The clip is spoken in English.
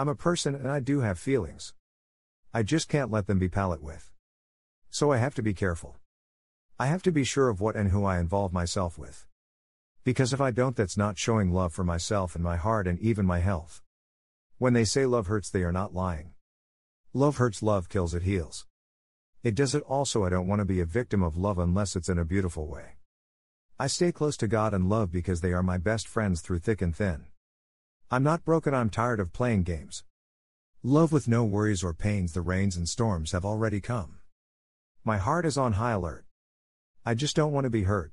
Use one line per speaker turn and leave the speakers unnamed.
I'm a person and I do have feelings. I just can't let them be pallet with. So I have to be careful. I have to be sure of what and who I involve myself with. Because if I don't, that's not showing love for myself and my heart and even my health. When they say love hurts, they are not lying. Love hurts, love kills, it heals. It does it also. I don't want to be a victim of love unless it's in a beautiful way. I stay close to God and love because they are my best friends through thick and thin. I'm not broken, I'm tired of playing games. Love with no worries or pains, the rains and storms have already come. My heart is on high alert. I just don't want to be hurt.